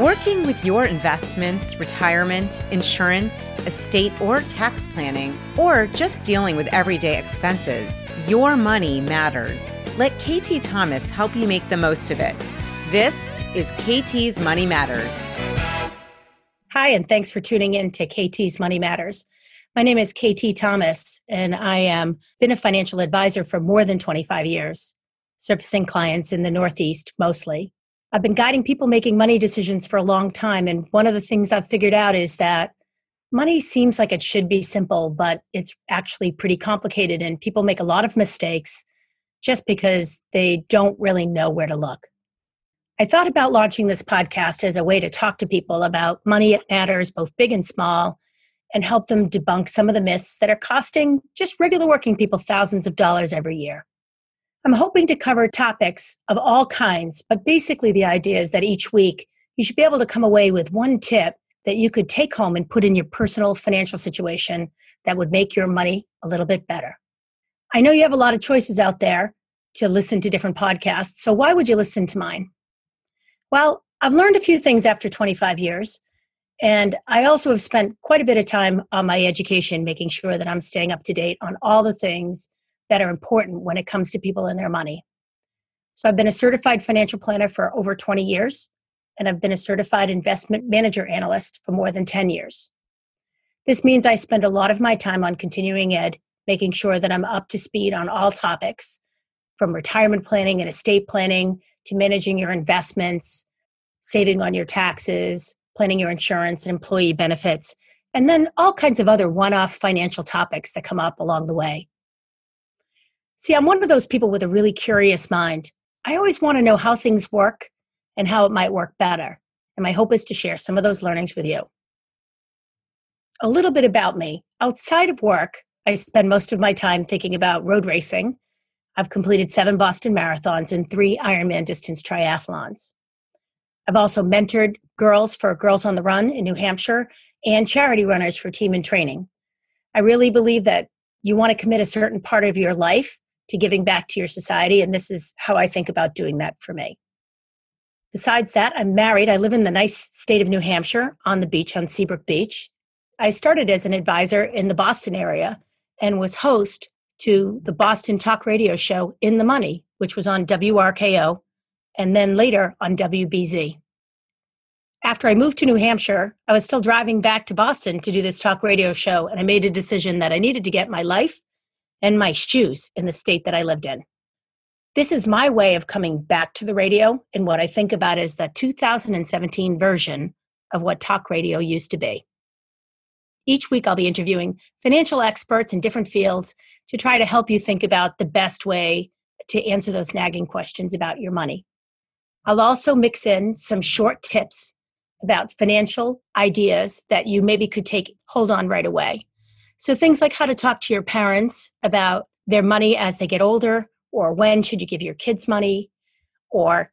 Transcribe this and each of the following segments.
Working with your investments, retirement, insurance, estate, or tax planning, or just dealing with everyday expenses, your money matters. Let KT Thomas help you make the most of it. This is KT's Money Matters. Hi, and thanks for tuning in to KT's Money Matters. My name is KT Thomas, and I am been a financial advisor for more than 25 years, servicing clients in the Northeast mostly. I've been guiding people making money decisions for a long time. And one of the things I've figured out is that money seems like it should be simple, but it's actually pretty complicated. And people make a lot of mistakes just because they don't really know where to look. I thought about launching this podcast as a way to talk to people about money it matters, both big and small, and help them debunk some of the myths that are costing just regular working people thousands of dollars every year. I'm hoping to cover topics of all kinds, but basically the idea is that each week you should be able to come away with one tip that you could take home and put in your personal financial situation that would make your money a little bit better. I know you have a lot of choices out there to listen to different podcasts, so why would you listen to mine? Well, I've learned a few things after 25 years, and I also have spent quite a bit of time on my education, making sure that I'm staying up to date on all the things that are important when it comes to people and their money. So I've been a certified financial planner for over 20 years, and I've been a certified investment manager analyst for more than 10 years. This means I spend a lot of my time on continuing ed, making sure that I'm up to speed on all topics from retirement planning and estate planning to managing your investments, saving on your taxes, planning your insurance and employee benefits, and then all kinds of other one off financial topics that come up along the way. See, I'm one of those people with a really curious mind. I always want to know how things work and how it might work better. And my hope is to share some of those learnings with you. A little bit about me. Outside of work, I spend most of my time thinking about road racing. I've completed seven Boston marathons and three Ironman distance triathlons. I've also mentored girls for Girls on the Run in New Hampshire and charity runners for Team in Training. I really believe that you want to commit a certain part of your life to giving back to your society. And this is how I think about doing that for me. Besides that, I'm married. I live in the nice state of New Hampshire on the beach on Seabrook Beach. I started as an advisor in the Boston area and was host to the Boston talk radio show In the Money, which was on WRKO and then later on WBZ. After I moved to New Hampshire, I was still driving back to Boston to do this talk radio show, and I made a decision that I needed to get my life and my shoes in the state that I lived in. This is my way of coming back to the radio and what I think about is the 2017 version of what talk radio used to be. Each week, I'll be interviewing financial experts in different fields to try to help you think about the best way to answer those nagging questions about your money. I'll also mix in some short tips about financial ideas that you maybe could take hold on right away. So things like how to talk to your parents about their money as they get older, or when should you give your kids money, or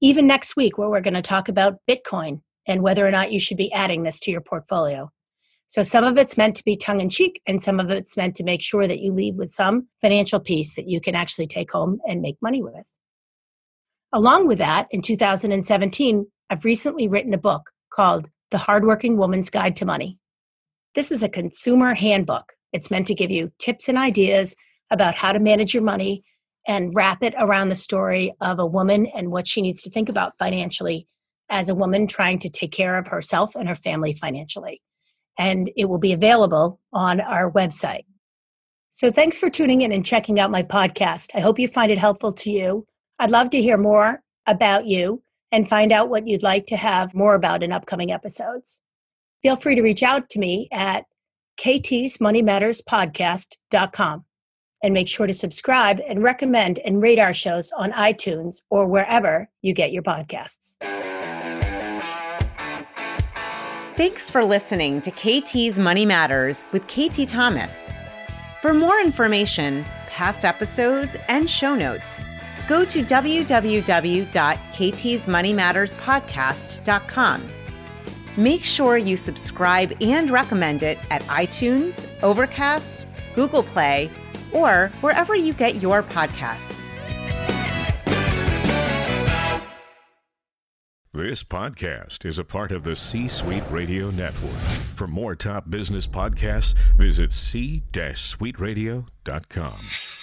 even next week where we're going to talk about Bitcoin and whether or not you should be adding this to your portfolio. So some of it's meant to be tongue in cheek, and some of it's meant to make sure that you leave with some financial piece that you can actually take home and make money with. Along with that, in 2017, I've recently written a book called The Hardworking Woman's Guide to Money. This is a consumer handbook. It's meant to give you tips and ideas about how to manage your money and wrap it around the story of a woman and what she needs to think about financially as a woman trying to take care of herself and her family financially. And it will be available on our website. So thanks for tuning in and checking out my podcast. I hope you find it helpful to you. I'd love to hear more about you and find out what you'd like to have more about in upcoming episodes feel free to reach out to me at ktsmoneymatterspodcast.com and make sure to subscribe and recommend and rate our shows on iTunes or wherever you get your podcasts. Thanks for listening to KT's Money Matters with KT Thomas. For more information, past episodes, and show notes, go to www.ktsmoneymatterspodcast.com. Make sure you subscribe and recommend it at iTunes, Overcast, Google Play, or wherever you get your podcasts. This podcast is a part of the C Suite Radio Network. For more top business podcasts, visit c-suiteradio.com.